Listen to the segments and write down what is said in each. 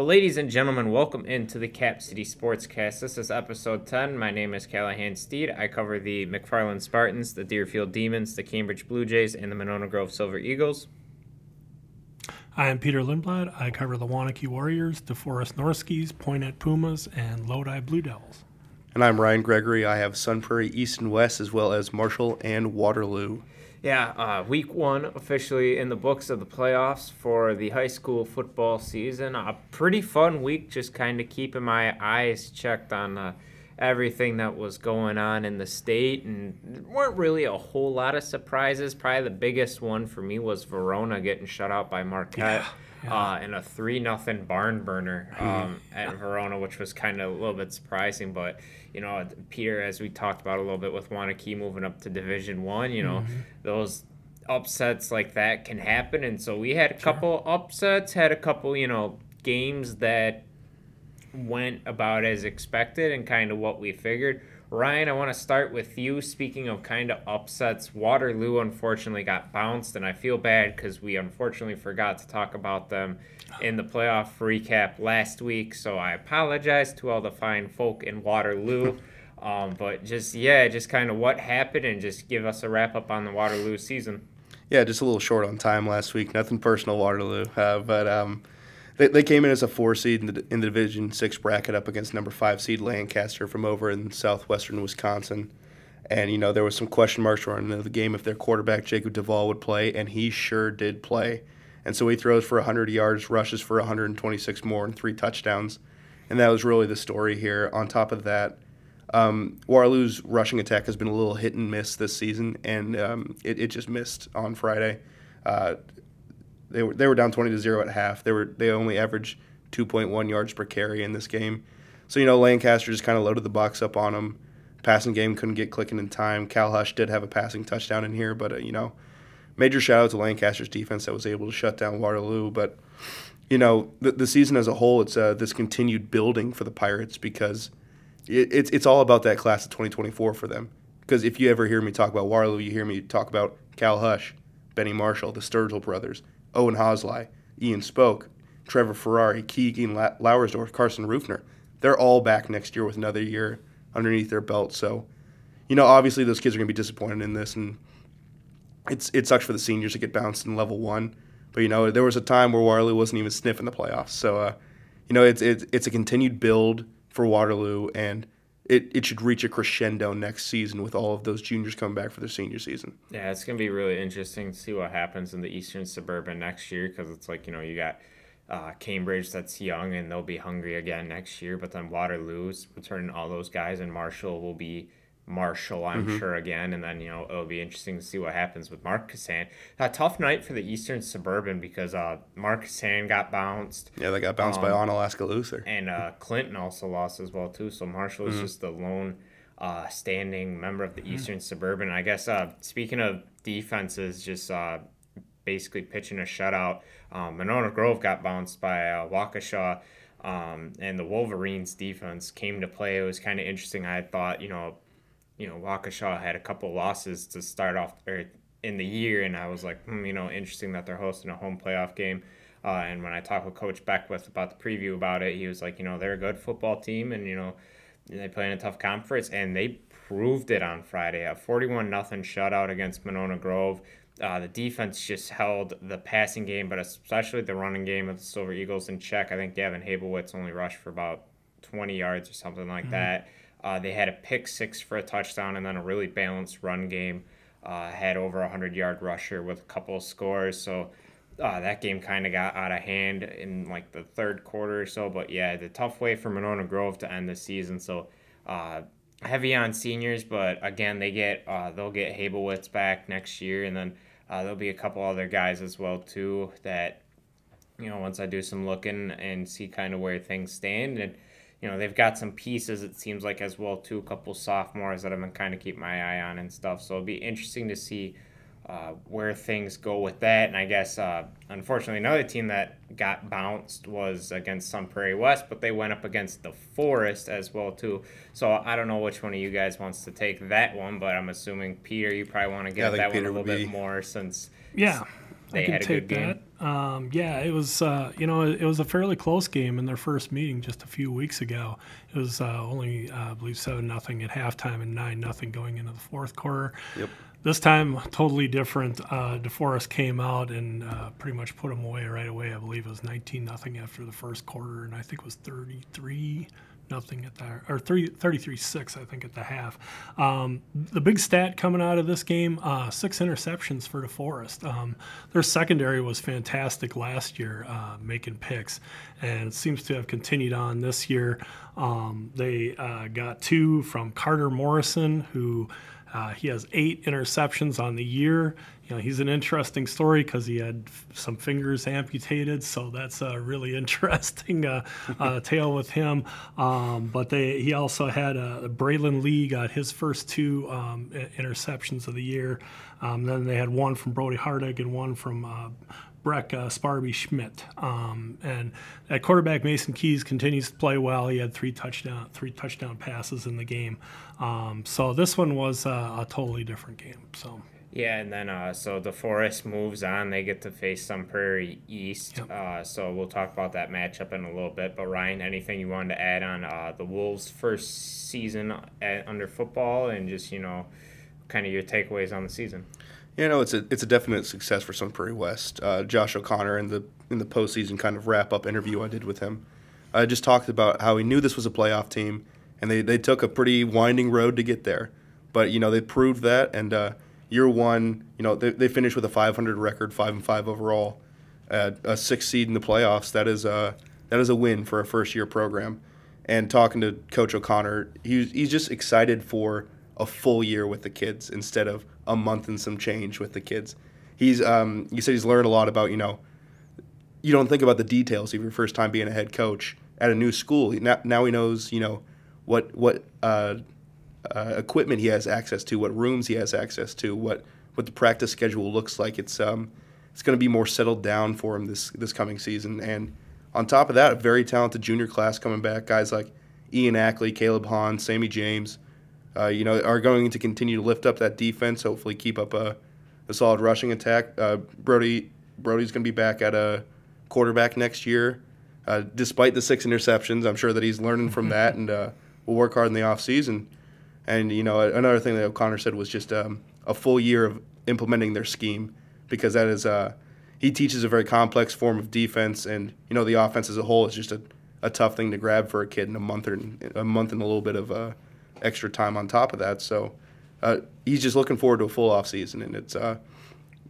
Well, ladies and gentlemen, welcome into the Cap City Sportscast. This is episode 10. My name is Calahan Steed. I cover the McFarland Spartans, the Deerfield Demons, the Cambridge Blue Jays, and the Monona Grove Silver Eagles. I am Peter Lindblad. I cover the Waunakee Warriors, DeForest Norskies, Poynette Pumas, and Lodi Blue Devils. And I'm Ryan Gregory. I have Sun Prairie East and West, as well as Marshall and Waterloo. Yeah, uh, week one officially in the books of the playoffs for the high school football season. A pretty fun week, just kind of keeping my eyes checked on uh, everything that was going on in the state, and weren't really a whole lot of surprises. Probably the biggest one for me was Verona getting shut out by Marquette. Yeah, yeah. Uh, in a three nothing barn burner um, at Verona, which was kind of a little bit surprising. But you know, Peter, as we talked about a little bit with Waunakee moving up to Division One, you know, those upsets like that can happen, and so we had a couple upsets, had a couple, you know, games that went about as expected and kind of what we figured. Ryan, I want to start with you. Speaking of kind of upsets, Waterloo unfortunately got bounced, and I feel bad because we unfortunately forgot to talk about them in the playoff recap last week. So I apologize to all the fine folk in Waterloo. Um, but just, yeah, just kind of what happened and just give us a wrap up on the Waterloo season. Yeah, just a little short on time last week. Nothing personal, Waterloo. Uh, but um, they, they came in as a four seed in the, in the Division Six bracket up against number five seed Lancaster from over in southwestern Wisconsin. And, you know, there was some question marks around the game if their quarterback, Jacob Duvall, would play, and he sure did play. And so he throws for 100 yards, rushes for 126 more, and three touchdowns. And that was really the story here. On top of that, um, rushing attack has been a little hit and miss this season, and um, it, it just missed on Friday. Uh, they were they were down 20 to zero at half. They were they only averaged 2.1 yards per carry in this game. So you know Lancaster just kind of loaded the box up on them. Passing game couldn't get clicking in time. Cal Hush did have a passing touchdown in here, but uh, you know, major shout out to Lancaster's defense that was able to shut down Waterloo. But you know the, the season as a whole, it's uh, this continued building for the Pirates because it, it's it's all about that class of 2024 for them. Because if you ever hear me talk about Waterloo, you hear me talk about Cal Hush, Benny Marshall, the Sturgill brothers, Owen Hosley, Ian Spoke, Trevor Ferrari, Keegan La- Carson Rufner. They're all back next year with another year underneath their belt. So, you know, obviously those kids are going to be disappointed in this, and it's it sucks for the seniors to get bounced in level one. But you know, there was a time where Waterloo wasn't even sniffing the playoffs. So, uh, you know, it's it's it's a continued build for Waterloo, and it, it should reach a crescendo next season with all of those juniors coming back for their senior season. Yeah, it's gonna be really interesting to see what happens in the Eastern Suburban next year because it's like you know you got uh, Cambridge that's young and they'll be hungry again next year, but then Waterloo's returning all those guys and Marshall will be Marshall, I'm sure again, and then you know it'll be interesting to see what happens with Markesan. A tough night for the Eastern Suburban because uh, Markesan got bounced. Yeah, they got bounced by Um, Onalaska Luther. And uh, Clinton also lost as well too. So Marshall is just the lone uh, standing member of the Eastern Suburban. I guess uh, speaking of defenses, just uh, basically pitching a shutout. Um, Monona Grove got bounced by uh, Waukesha. Um, and the Wolverines defense came to play. It was kind of interesting. I thought, you know, you know, Waukesha had a couple losses to start off or in the year, and I was like, hmm, you know, interesting that they're hosting a home playoff game. Uh, and when I talked with Coach Beckwith about the preview about it, he was like, you know, they're a good football team, and you know, they play in a tough conference, and they proved it on Friday. A forty-one nothing shutout against Monona Grove. Uh, the defense just held the passing game, but especially the running game of the Silver Eagles in check. I think Gavin Hablewitz only rushed for about 20 yards or something like that. Uh, they had a pick six for a touchdown and then a really balanced run game. Uh, had over a 100 yard rusher with a couple of scores. So uh, that game kind of got out of hand in like the third quarter or so. But yeah, the tough way for Monona Grove to end the season. So uh, heavy on seniors, but again, they get uh, they'll get Hablewitz back next year, and then uh, there'll be a couple other guys as well too that you know once I do some looking and see kind of where things stand and. You know they've got some pieces. It seems like as well too. A couple sophomores that I've been kind of keep my eye on and stuff. So it'll be interesting to see uh, where things go with that. And I guess, uh, unfortunately, another team that got bounced was against Sun Prairie West, but they went up against DeForest as well too. So I don't know which one of you guys wants to take that one, but I'm assuming Peter, you probably want to get think that Peter one a would little bit more since Yeah, They I can had a take good game. Um, yeah, it was. Uh, you know, it, was a fairly close game in their first meeting just a few weeks ago. It was uh, only, uh, I believe, seven nothing at halftime and nine nothing going into the fourth quarter. Yep. This time, totally different. Uh, DeForest came out and uh, pretty much put them away right away. I believe it was 19 nothing after the first quarter, and I think it was 33 nothing at that, or 33 6 I think at the half. Um, the big stat coming out of this game: uh, six interceptions for DeForest. Um, their secondary was fantastic last year, uh, making picks, and it seems to have continued on this year. Um, they uh, got two from Carter Morrison, who uh, he has eight interceptions on the year. You know, he's an interesting story because he had some fingers amputated, so that's a really interesting uh, uh, tale with him. Um, but they, he also had Braylon Lee got his first two um, interceptions of the year. Um, then they had one from Brody Hardig and one from uh, Breck uh, Sparby Schmidt. Um, and at quarterback, Mason Keys continues to play well. He had three touchdown three touchdown passes in the game. Um, so this one was uh, a totally different game. So. Yeah, and then uh, so Forest moves on. They get to face Sun Prairie East. Yep. Uh, so we'll talk about that matchup in a little bit. But Ryan, anything you wanted to add on uh, the Wolves' first season at, under football, and just you know, kind of your takeaways on the season? You know, it's a it's a definite success for Sun Prairie West. Uh, Josh O'Connor in the in the postseason kind of wrap up interview I did with him, I just talked about how he knew this was a playoff team, and they, they took a pretty winding road to get there, but you know they proved that, and uh, year one, you know they, they finished with a 500 record, five and five overall, a six seed in the playoffs. That is a that is a win for a first year program. And talking to Coach O'Connor, he's he's just excited for a full year with the kids instead of a month and some change with the kids. He's um, he said he's learned a lot about you know you don't think about the details of your first time being a head coach at a new school. Now, now he knows you know what what uh, uh, equipment he has access to, what rooms he has access to, what what the practice schedule looks like. It's um, it's going to be more settled down for him this this coming season. And on top of that, a very talented junior class coming back. Guys like Ian Ackley, Caleb Hahn, Sammy James uh, you know, are going to continue to lift up that defense. Hopefully, keep up a, a solid rushing attack. Uh, Brody Brody's going to be back at a quarterback next year, uh, despite the six interceptions. I'm sure that he's learning from that, and uh, will work hard in the off season. And you know, another thing that O'Connor said was just um, a full year of implementing their scheme because that is uh, he teaches a very complex form of defense, and you know, the offense as a whole is just a, a tough thing to grab for a kid in a month or a month and a little bit of uh, extra time on top of that. So uh, he's just looking forward to a full off season, and it's uh,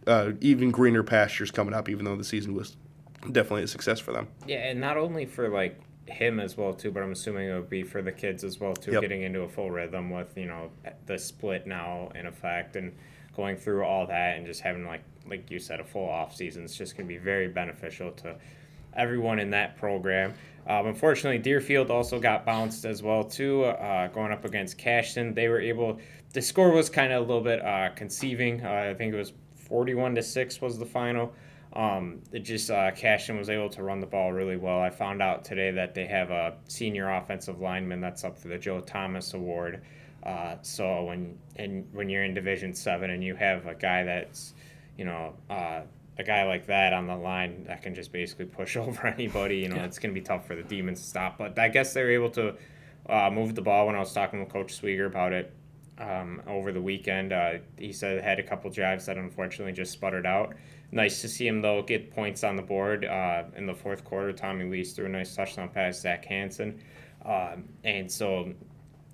uh, even greener pastures coming up. Even though the season was definitely a success for them. Yeah, and not only for like him as well too, but I'm assuming it would be for the kids as well too, yep. getting into a full rhythm with you know the split now in effect and going through all that and just having like like you said a full off season is just going to be very beneficial to everyone in that program. Um, unfortunately, Deerfield also got bounced as well too, uh, going up against Cashton. They were able. The score was kind of a little bit uh, conceiving. Uh, I think it was 41 to six was the final. Um, it just uh, Cashton was able to run the ball really well. I found out today that they have a senior offensive lineman that's up for the Joe Thomas Award. Uh, so when and when you're in Division Seven and you have a guy that's, you know, uh, a guy like that on the line that can just basically push over anybody, you know, yeah. it's going to be tough for the Demons to stop. But I guess they were able to uh, move the ball when I was talking with Coach Swieger about it um, over the weekend. Uh, he said had a couple drives that unfortunately just sputtered out. Nice to see him, though, get points on the board uh, in the fourth quarter. Tommy Lees threw a nice touchdown pass, Zach Hanson. Um, and so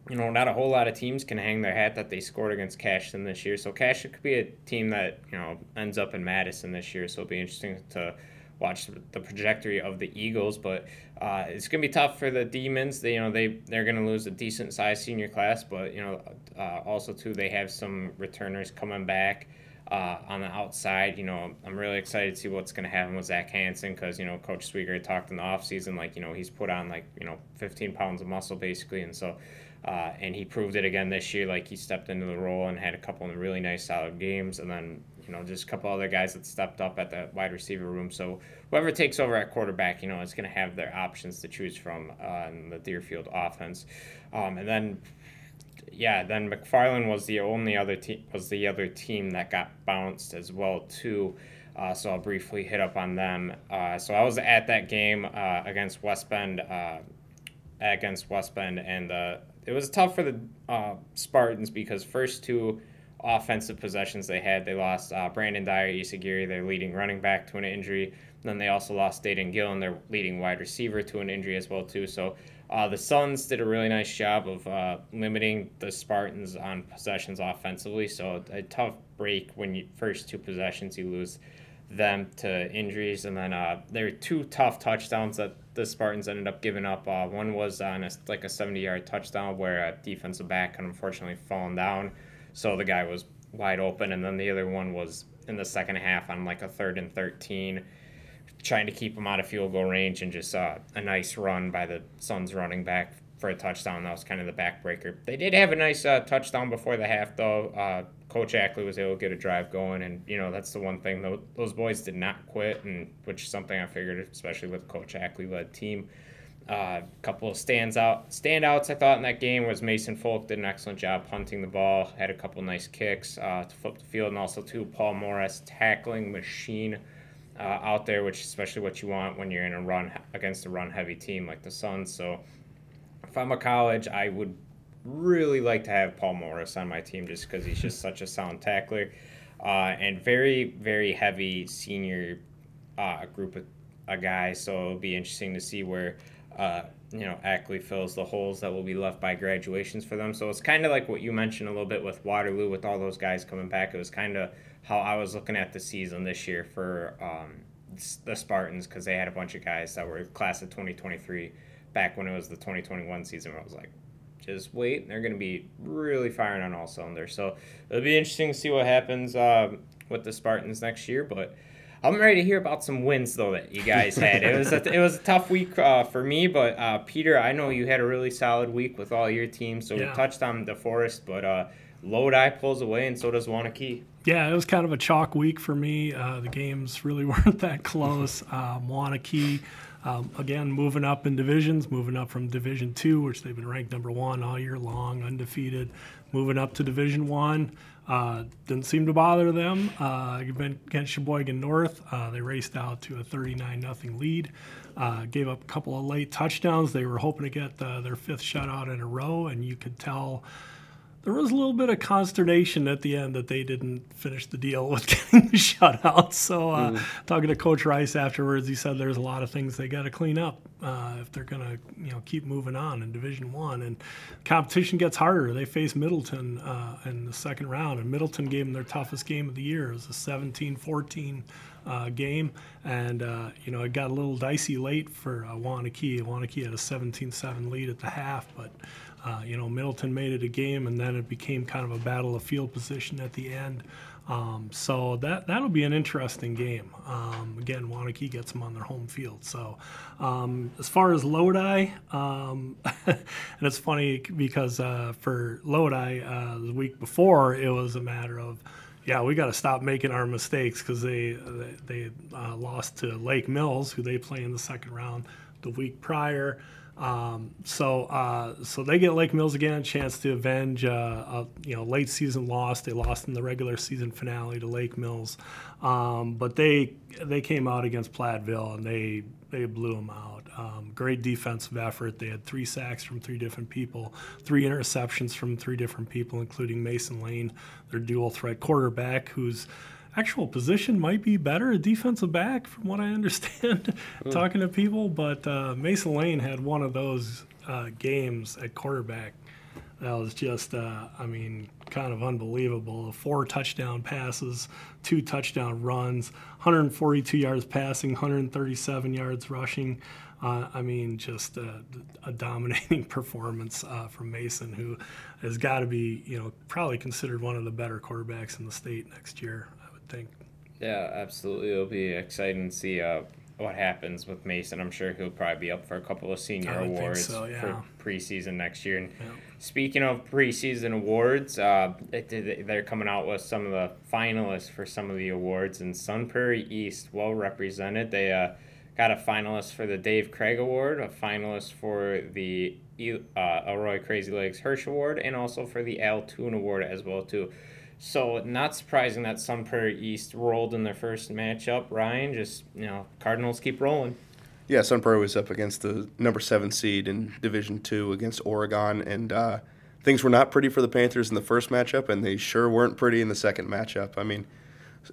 you know, not a whole lot of teams can hang their hat that they scored against Cashton this year. So Cashton could be a team that you know ends up in Madison this year. So it'll be interesting to watch the trajectory of the Eagles. But uh, it's gonna be tough for the Demons. They you know they they're gonna lose a decent sized senior class, but you know uh, also too they have some returners coming back. Uh, on the outside, you know, I'm really excited to see what's going to happen with Zach Hanson because, you know, Coach Swieger talked in the offseason, like, you know, he's put on like, you know, 15 pounds of muscle basically. And so uh, and he proved it again this year. Like he stepped into the role and had a couple of really nice, solid games. And then you know just a couple other guys that stepped up at the wide receiver room. So whoever takes over at quarterback, you know, is going to have their options to choose from uh, in the Deerfield offense. Um, and then yeah, then McFarland was the only other team was the other team that got bounced as well too. Uh, so I'll briefly hit up on them. Uh, so I was at that game uh, against West Bend, uh, against West Bend, and uh, it was tough for the uh, Spartans because first two offensive possessions they had, they lost Brandon Dyer Isagiri, their leading running back, to an injury. then they also lost Dayton Gill and their leading wide receiver, to an injury as well too. So uh, the Suns did a really nice job of uh, limiting the Spartans on possessions offensively. So a tough break when you first two possessions you lose them to injuries, and then uh, there were two tough touchdowns that the Spartans ended up giving up. Uh, one was on a, like a 70-yard touchdown where a defensive back had unfortunately fallen down, so the guy was wide open, and then the other one was in the second half on like a third and 13 trying to keep him out of field goal range and just uh, a nice run by the Suns running back for a touchdown. That was kind of the backbreaker. They did have a nice uh, touchdown before the half, though. Uh, Coach Ackley was able to get a drive going, and you know that's the one thing. Though those boys did not quit, and which is something I figured, especially with Coach Ackley led team. A uh, couple of stands out standouts I thought in that game was Mason Folk did an excellent job punting the ball, had a couple nice kicks uh, to flip the field, and also too Paul Morris tackling machine uh, out there, which is especially what you want when you're in a run against a run heavy team like the Suns. So if I'm a college, I would really like to have Paul Morris on my team just because he's just such a sound tackler uh, and very very heavy senior uh, group of uh, guys. So it'll be interesting to see where. Uh, you know, Ackley fills the holes that will be left by graduations for them. So it's kind of like what you mentioned a little bit with Waterloo, with all those guys coming back. It was kind of how I was looking at the season this year for um, the Spartans because they had a bunch of guys that were class of 2023 back when it was the 2021 season. I was like, just wait, they're going to be really firing on all cylinders. So it'll be interesting to see what happens uh, with the Spartans next year. But I'm ready to hear about some wins though that you guys had. it was a, it was a tough week uh, for me, but uh, Peter, I know you had a really solid week with all your teams. So yeah. we touched on DeForest, but uh, Lodi pulls away, and so does Waunakee. Yeah, it was kind of a chalk week for me. Uh, the games really weren't that close. Um, Waunakee, um, again, moving up in divisions, moving up from Division Two, which they've been ranked number one all year long, undefeated, moving up to Division One. Uh, didn't seem to bother them. Uh, against Sheboygan North, uh, they raced out to a 39 0 lead. Uh, gave up a couple of late touchdowns. They were hoping to get uh, their fifth shutout in a row, and you could tell there was a little bit of consternation at the end that they didn't finish the deal with getting the shutout. So, uh, mm. talking to Coach Rice afterwards, he said there's a lot of things they got to clean up uh, if they're going to, you know, keep moving on in Division One. And competition gets harder. They face Middleton uh, in the second round, and Middleton gave them their toughest game of the year. It was a 17-14 uh, game, and uh, you know it got a little dicey late for uh, Waunakee. Waunakee had a 17-7 lead at the half, but uh, you know, Middleton made it a game, and then it became kind of a battle of field position at the end. Um, so that that'll be an interesting game. Um, again, Waunakee gets them on their home field. So um, as far as Lodi, um, and it's funny because uh, for Lodi uh, the week before it was a matter of yeah, we got to stop making our mistakes because they they, they uh, lost to Lake Mills, who they play in the second round the week prior. Um, so uh, so they get Lake Mills again a chance to avenge uh, a you know late season loss. They lost in the regular season finale to Lake Mills, um, but they they came out against Platteville and they they blew them out. Um, great defensive effort. They had three sacks from three different people, three interceptions from three different people, including Mason Lane, their dual threat quarterback, who's actual position might be better a defensive back, from what I understand, mm. talking to people. But uh, Mason Lane had one of those uh, games at quarterback that was just, uh, I mean, kind of unbelievable. Four touchdown passes, two touchdown runs, 142 yards passing, 137 yards rushing. Uh, I mean, just a, a dominating performance uh, from Mason, who has got to be, you know, probably considered one of the better quarterbacks in the state next year think. Yeah, absolutely. It'll be exciting to see uh, what happens with Mason. I'm sure he'll probably be up for a couple of senior awards so, yeah. for preseason next year. And yeah. speaking of preseason awards, uh, it, they're coming out with some of the finalists for some of the awards. And Sun Prairie East, well represented. They uh, got a finalist for the Dave Craig Award, a finalist for the uh, Elroy Crazy Legs Hirsch Award, and also for the Al Toon Award as well too So not surprising that Sun Prairie East rolled in their first matchup. Ryan, just you know, Cardinals keep rolling. Yeah, Sun Prairie was up against the number seven seed in Division Two against Oregon, and uh, things were not pretty for the Panthers in the first matchup, and they sure weren't pretty in the second matchup. I mean,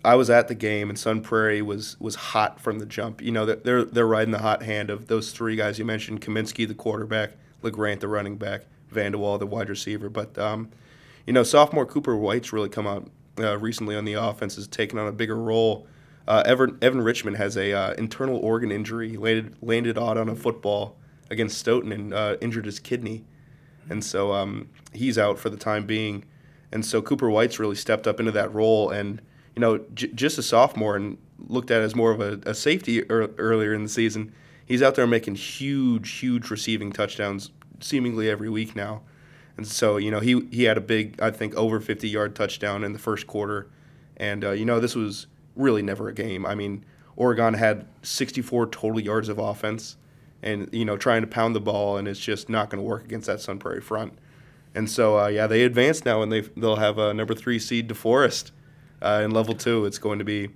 I was at the game, and Sun Prairie was was hot from the jump. You know, they're they're riding the hot hand of those three guys you mentioned: Kaminsky, the quarterback, Legrand, the running back, Vandewall, the wide receiver. But um, you know, sophomore Cooper White's really come out uh, recently on the offense, has taken on a bigger role. Uh, Evan, Evan Richmond has a uh, internal organ injury. He landed landed odd on a football against Stoughton and uh, injured his kidney, and so um, he's out for the time being. And so Cooper White's really stepped up into that role, and you know, j- just a sophomore and looked at as more of a, a safety er- earlier in the season. He's out there making huge, huge receiving touchdowns seemingly every week now. And so, you know, he, he had a big, I think, over 50 yard touchdown in the first quarter. And, uh, you know, this was really never a game. I mean, Oregon had 64 total yards of offense and, you know, trying to pound the ball, and it's just not going to work against that Sun Prairie front. And so, uh, yeah, they advance now, and they they'll have a number three seed DeForest uh, in level two. It's going to be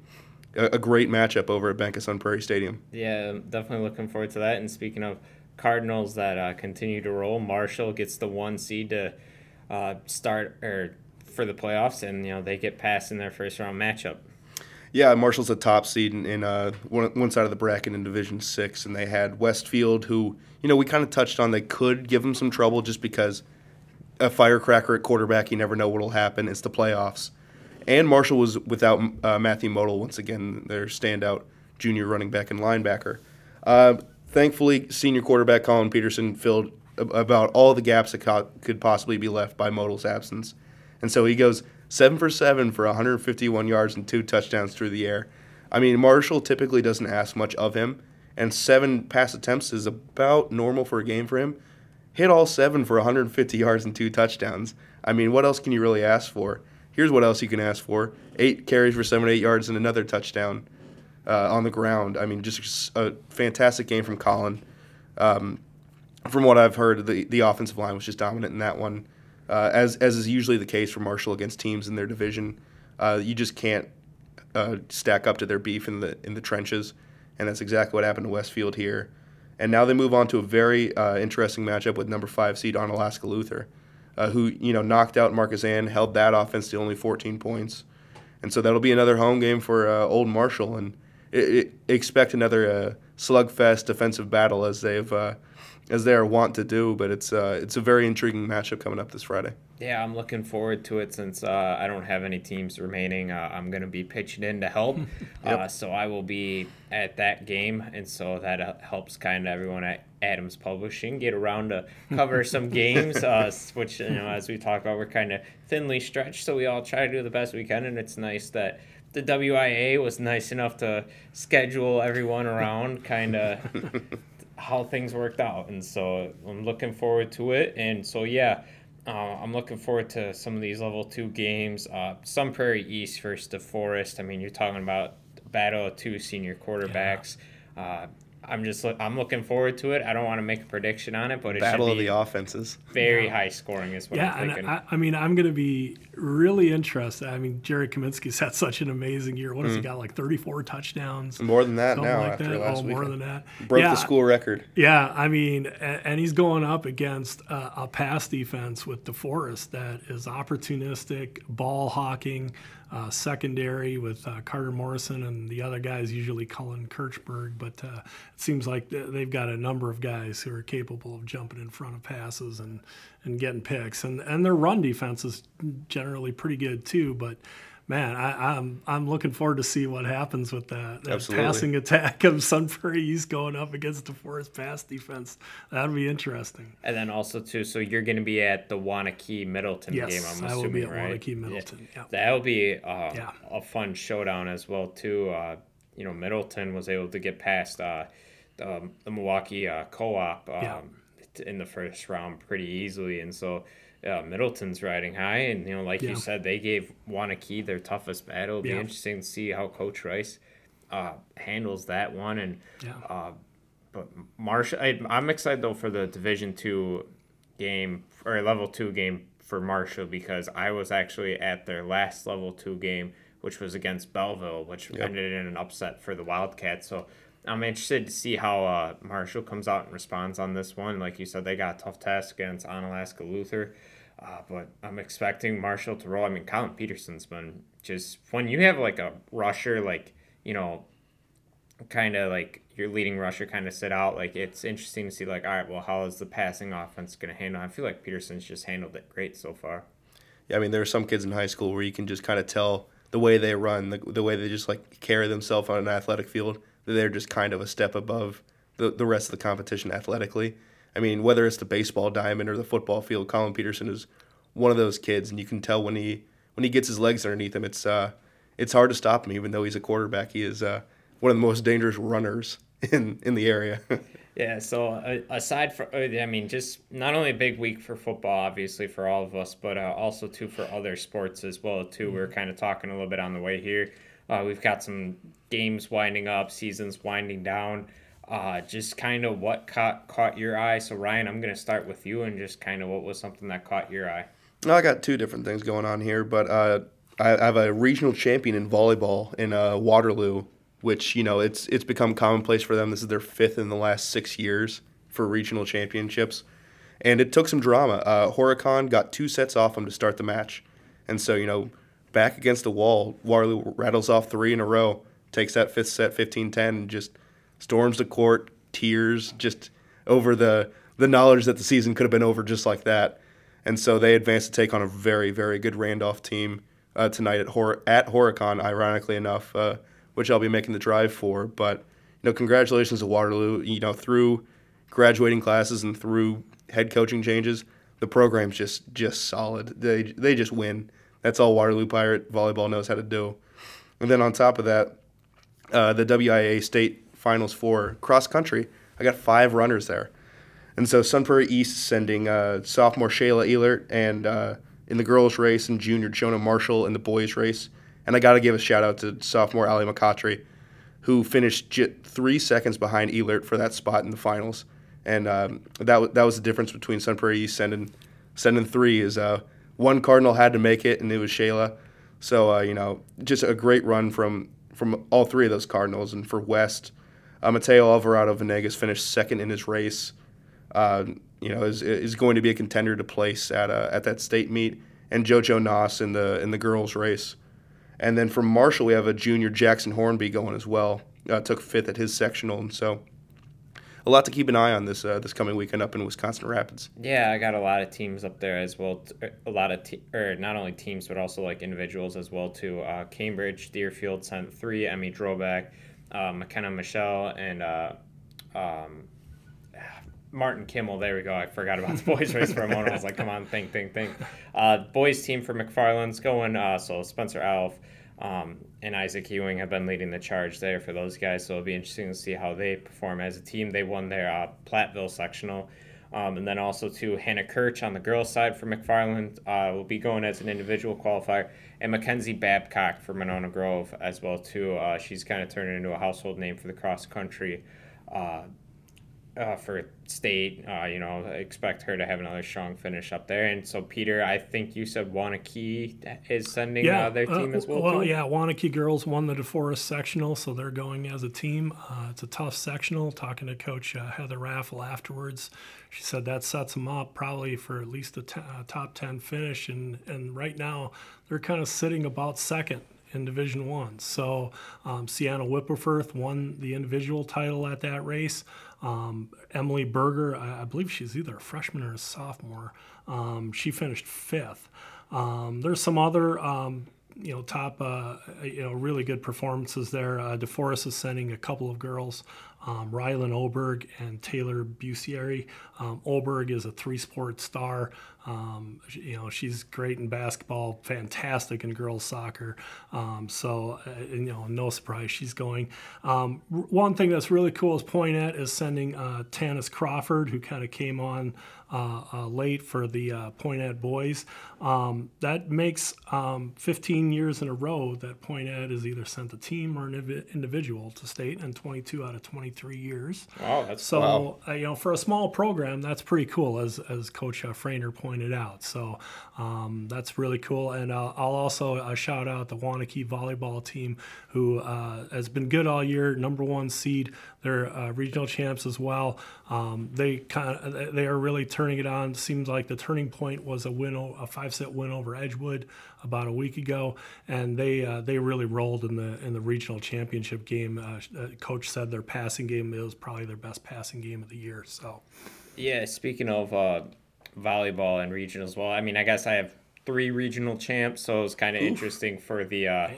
a, a great matchup over at Bank of Sun Prairie Stadium. Yeah, definitely looking forward to that. And speaking of Cardinals that uh, continue to roll, Marshall gets the one seed to uh, start or for the playoffs, and you know they get past in their first round matchup. Yeah, Marshall's a top seed in, in uh, one, one side of the bracket in Division Six, and they had Westfield, who you know we kind of touched on. They could give them some trouble just because a firecracker at quarterback. You never know what'll happen. It's the playoffs, and Marshall was without uh, Matthew Modal once again, their standout junior running back and linebacker. Thankfully, senior quarterback Colin Peterson filled about all the gaps that co- could possibly be left by Modal's absence, and so he goes seven for seven for 151 yards and two touchdowns through the air. I mean, Marshall typically doesn't ask much of him, and seven pass attempts is about normal for a game for him. Hit all seven for 150 yards and two touchdowns. I mean, what else can you really ask for? Here's what else you can ask for: eight carries for 78 yards and another touchdown uh, on the ground. I mean, just a fantastic game from Colin. Um, from what I've heard, the the offensive line was just dominant in that one uh, as as is usually the case for Marshall against teams in their division. Uh, you just can't uh, stack up to their beef in the in the trenches, and that's exactly what happened to Westfield here. And now they move on to a very uh, interesting matchup with number five seed Onalaska Luther, uh, who you know knocked out Markesan, held that offense to only 14 points, and so that'll be another home game for Old Marshall, and it, expect another slugfest defensive battle as they've as they are wont to do. But it's uh, it's a very intriguing matchup coming up this Friday. Yeah, I'm looking forward to it since uh, I don't have any teams remaining. Uh, I'm going to be pitching in to help. yep. Uh, so I will be at that game. And so that uh, helps kind of everyone at Adams Publishing get around to cover some games, uh, which, you know, as we talk about, we're kind of thinly stretched. So we all try to do the best we can. And it's nice that the WIAA was nice enough to schedule everyone around kind of how things worked out, and so I'm looking forward to it. And so yeah, uh, I'm looking forward to some of these level two games. Uh, Sun Prairie East versus DeForest. I mean, you're talking about battle of two senior quarterbacks. Yeah. Uh, I'm just I'm looking forward to it. I don't want to make a prediction on it, but it battle of the offenses. Very yeah. high scoring is what yeah, I'm thinking. I, I mean, I'm going to be really interested. I mean, Jerry Kaminsky's had such an amazing year. What has mm. he got? Like 34 touchdowns. More than that now. Like after that. Last oh, more than that. Broke yeah, the school record. Yeah, I mean, and, and he's going up against a, a pass defense with DeForest that is opportunistic, ball hawking uh, secondary with uh, Carter Morrison and the other guys, usually Cullen Kirchberg. But uh, it seems like they've got a number of guys who are capable of jumping in front of passes and, and getting picks. And, and their run defense is generally pretty good too. But man, I, am I'm, I'm looking forward to see what happens with that, that passing attack of Sun Prairie East going up against DeForest pass defense. That'd be interesting. And then also too, so you're going to be at the Waunakee Middleton yes, game. I'm I assuming, will be at right? Waunakee Middleton. Yeah. That will be uh, yeah. a fun showdown as well too. Uh, you know, Middleton was able to get past uh, the, the, Milwaukee uh, Co-op um, yeah. in the first round pretty easily, and so uh, Middleton's riding high, and you know, like yeah. you said, they gave Waunakee their toughest battle. It'll be yeah. interesting to see how Coach Rice uh, handles that one. And yeah. uh, but Marshall, I, am excited though for the Division two game or level two game for Marshall because I was actually at their last level two game, which was against Belleville, which yep. ended in an upset for the Wildcats. So I'm interested to see how uh, Marshall comes out and responds on this one. Like you said, they got a tough task against Onalaska Luther. Uh, but I'm expecting Marshall to roll. I mean, Colin Peterson's been just when you have like a rusher, like, you know, kind of like your leading rusher kind of sit out. Like it's interesting to see like, all right, well, how is the passing offense going to handle? I feel like Peterson's just handled it great so far. Yeah, I mean, there are some kids in high school where you can just kind of tell the way they run, the, the way they just like carry themselves on an athletic field, they're just kind of a step above the, the rest of the competition athletically. I mean, whether it's the baseball diamond or the football field, Colin Peterson is one of those kids, and you can tell when he when he gets his legs underneath him, it's uh, it's hard to stop him. Even though he's a quarterback, he is uh, one of the most dangerous runners in in the area. yeah. So uh, aside from, uh, I mean, just not only a big week for football, obviously for all of us, but uh, also too for other sports as well. Too, we are kind of talking a little bit on the way here. Uh, we've got some games winding up, seasons winding down. Uh, just kind of what caught caught your eye. So Ryan, I'm gonna start with you and just kind of what was something that caught your eye. I got two different things going on here, but uh, I have a regional champion in volleyball in uh, Waterloo which you know it's it's become commonplace for them. This is their fifth in the last six years for regional championships, and it took some drama. Uh, Horicon got two sets off them to start the match, and so you know back against the wall, Waterloo rattles off three in a row, takes that fifth set 15-10, and just storms the court, tears just over the the knowledge that the season could have been over just like that. And so they advance to take on a very, very good Randolph team uh, tonight at Hor- at Horicon. Ironically enough, uh, which I'll be making the drive for. But you know, congratulations to Waterloo. You know, through graduating classes and through head coaching changes, the program's just just solid. They they just win. That's all Waterloo Pirate volleyball knows how to do. And then on top of that, uh, the WIAA state finals for cross country. I got five runners there. And so Sun Prairie East sending uh, sophomore Shayla Elert and uh, in the girls race and junior Jonah Marshall in the boys race. And I got to give a shout out to sophomore Ali McCautry, who finished j- three seconds behind Elert for that spot in the finals. And um, that, w- that was the difference between Sun Prairie East sending, sending three is uh, one Cardinal had to make it, and it was Shayla. So, uh, you know, just a great run from, from all three of those Cardinals. And for West, uh, Mateo Alvarado Venegas finished second in his race. Uh, you know, is, is going to be a contender to place at, uh, at that state meet. And JoJo Noss in the, in the girls' race. And then from Marshall, we have a junior Jackson Hornby going as well. Uh, took fifth at his sectional, and so a lot to keep an eye on this uh, this coming weekend up in Wisconsin Rapids. Yeah, I got a lot of teams up there as well. A lot of te- or not only teams but also like individuals as well too. Uh, Cambridge, Deerfield sent three. Emmy Droback, uh, McKenna Michelle, and uh, um, Martin Kimmel. There we go. I forgot about the boys race for a moment. I was like, come on, think, think, think. Uh, boys team for McFarland's going. Uh, so Spencer Alf um, and Isaac Ewing have been leading the charge there for those guys. So it'll be interesting to see how they perform as a team. They won their uh, Platteville sectional. Um, and then also to Hannah Kirch on the girls' side for McFarland uh, will be going as an individual qualifier, and Mackenzie Babcock for Monona Grove as well too. Uh, she's kind of turning into a household name for the cross country uh, for state. Uh, you know, expect her to have another strong finish up there. And so, Peter, I think you said Waunakee is sending yeah, uh, their team as well. Well, too? yeah, Waunakee girls won the DeForest sectional, so they're going as a team. Uh, it's a tough sectional. Talking to Coach uh, Heather Raffle afterwards, she said that sets them up probably for at least a t- top ten finish. And and right now they're kind of sitting about second in Division One. So um, Sienna Wipperfurth won the individual title at that race. Um, Emily Berger, I, I, believe she's either a freshman or a sophomore. Um, she finished fifth. Um, there's some other um, you know top uh, you know really good performances there. Uh, DeForest is sending a couple of girls um, Rylan Oberg and Taylor Busieri. Um, Oberg is a three-sport star. Um, you know, she's great in basketball, fantastic in girls soccer. Um, so, uh, you know, no surprise she's going. Um, one thing that's really cool is Poynette is sending uh, Tanis Crawford, who kind of came on uh, uh, late for the uh, Poynette boys. Um, that makes 15 years in a row that Poynette has either sent a team or an individual to state, and 22 out of 20 23 years. Wow, that's So Wow. uh, you know, for a small program, that's pretty cool, as as Coach uh, Frainer pointed out. So um, that's really cool. And uh, I'll also uh, shout out the Waunakee volleyball team, who uh, has been good all year, number one seed. They're uh, regional champs as well. Um, they kind of they are really turning it on. Seems like the turning point was a win, o- a five set win over Edgewood about a week ago, and they uh, they really rolled in the in the regional championship game. Uh, uh, Coach said their passing game was probably their best passing game of the year. So Yeah, speaking of uh, volleyball and regionals, well, I mean, I guess I have three regional champs, so it's kind of interesting for the uh,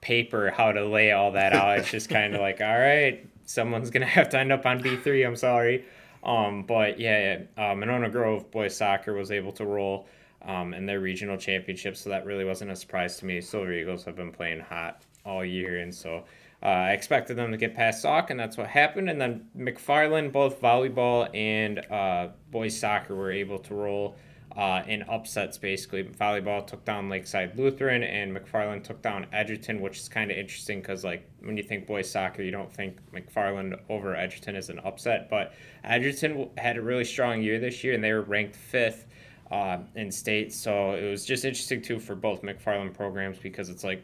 paper how to lay all that out. It's just kind of like, all right, someone's gonna have to end up on B three. I'm sorry, um, but yeah, uh, Monona Grove boys soccer was able to roll um, in their regional championship, so that really wasn't a surprise to me. Silver Eagles have been playing hot all year, and so. Uh, I expected them to get past Sauk, and that's what happened. And then McFarland, both volleyball and uh, boys soccer, were able to roll uh, in upsets. Basically, volleyball took down Lakeside Lutheran, and McFarland took down Edgerton, which is kind of interesting because, like, when you think boys soccer, you don't think McFarland over Edgerton is an upset. But Edgerton had a really strong year this year, and they were ranked fifth uh, in state. So it was just interesting too for both McFarland programs because it's like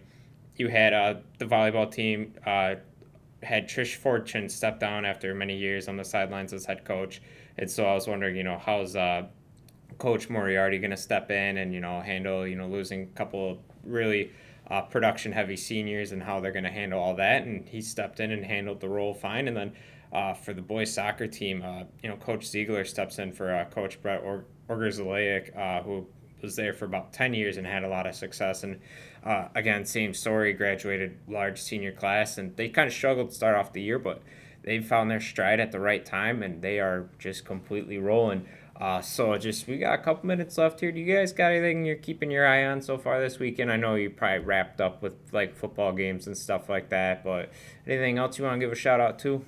you had uh, the volleyball team uh, had Trish Fortune step down after many years on the sidelines as head coach, and so I was wondering, you know, how's uh, Coach Moriarty going to step in and you know handle you know losing a couple of really uh, production heavy seniors and how they're going to handle all that, and he stepped in and handled the role fine, and then. Uh, for the boys soccer team, uh, you know, Coach Ziegler steps in for uh, Coach Brett or- uh, who was there for about 10 years and had a lot of success. And uh, again, same story, graduated large senior class, and they kind of struggled to start off the year, but they found their stride at the right time, and they are just completely rolling. Uh, so just we got a couple minutes left here. Do you guys got anything you're keeping your eye on so far this weekend? I know you probably wrapped up with like football games and stuff like that, but anything else you want to give a shout out to?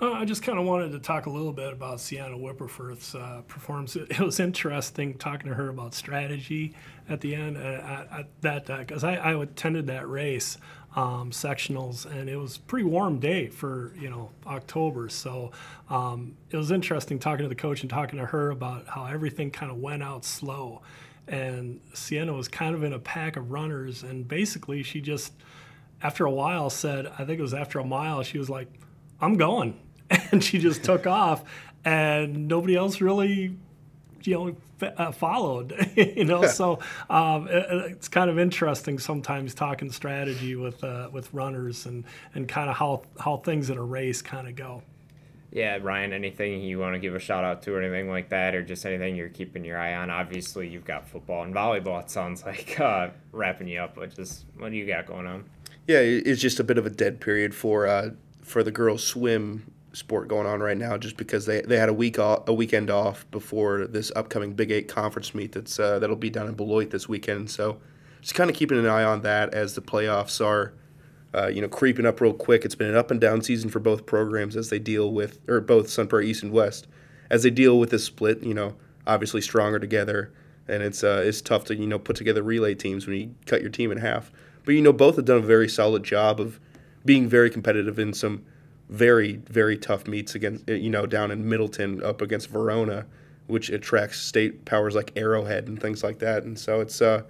Uh, I just kind of wanted to talk a little bit about Sienna Wipperfurth's uh, performance. It, it was interesting talking to her about strategy at the end. Uh, at, at that because I, I attended that race um, sectionals and it was a pretty warm day for you know October. So um, it was interesting talking to the coach and talking to her about how everything kind of went out slow. And Sienna was kind of in a pack of runners, and basically she just after a while said, I think it was after a mile, she was like, I'm going. And she just took off, and nobody else really, you know, f- uh, followed. you know, so um, it, it's kind of interesting sometimes talking strategy with uh, with runners and and kind of how how things in a race kind of go. Yeah, Ryan, anything you want to give a shout out to or anything like that, or just anything you're keeping your eye on? Obviously, you've got football and volleyball, it sounds like, uh, wrapping you up, but just what do you got going on? Yeah, it's just a bit of a dead period for uh, for the girls swim sport going on right now, just because they, they had a week off, a weekend off before this upcoming Big Eight conference meet that's uh, that'll be down in Beloit this weekend. So just kind of keeping an eye on that as the playoffs are. Uh, you know, creeping up real quick. It's been an up and down season for both programs as they deal with, or both Sun Prairie East and West, as they deal with this split. You know, obviously stronger together, and it's uh, it's tough to you know put together relay teams when you cut your team in half. But you know, both have done a very solid job of being very competitive in some very very tough meets against you know down in Middleton up against Verona, which attracts state powers like Arrowhead and things like that. And so it's uh,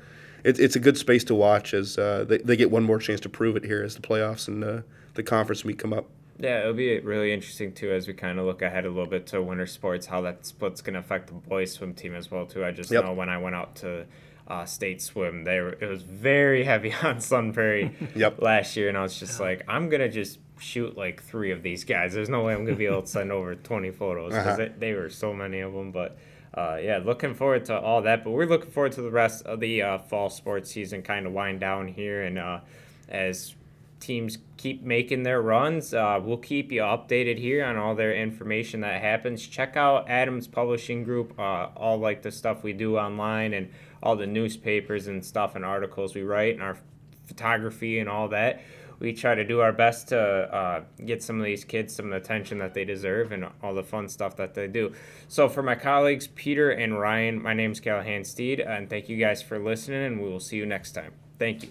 it, it's a good space to watch as uh, they, they get one more chance to prove it here as the playoffs and uh, the conference meet come up. Yeah, it'll be really interesting too as we kind of look ahead a little bit to winter sports, how that split's going to affect the boys swim team as well too. I just Yep. know when I went out to uh, state swim, they were, it was very heavy on Sun Prairie Yep. last year, and I was just like, I'm gonna just shoot like three of these guys. There's no way I'm gonna be able to send over 20 photos because Uh-huh. they, they were so many of them, but. Uh, yeah, looking forward to all that, but we're looking forward to the rest of the uh, fall sports season kind of wind down here, and uh, as teams keep making their runs. Uh, we'll keep you updated here on all their information that happens. Check out Adams Publishing Group, uh, all like the stuff we do online and all the newspapers and stuff and articles we write and our photography and all that. We try to do our best to uh, get some of these kids some attention that they deserve and all the fun stuff that they do. So, for my colleagues, Peter and Ryan, my name's Calahan Steed, and thank you guys for listening, and we will see you next time. Thank you.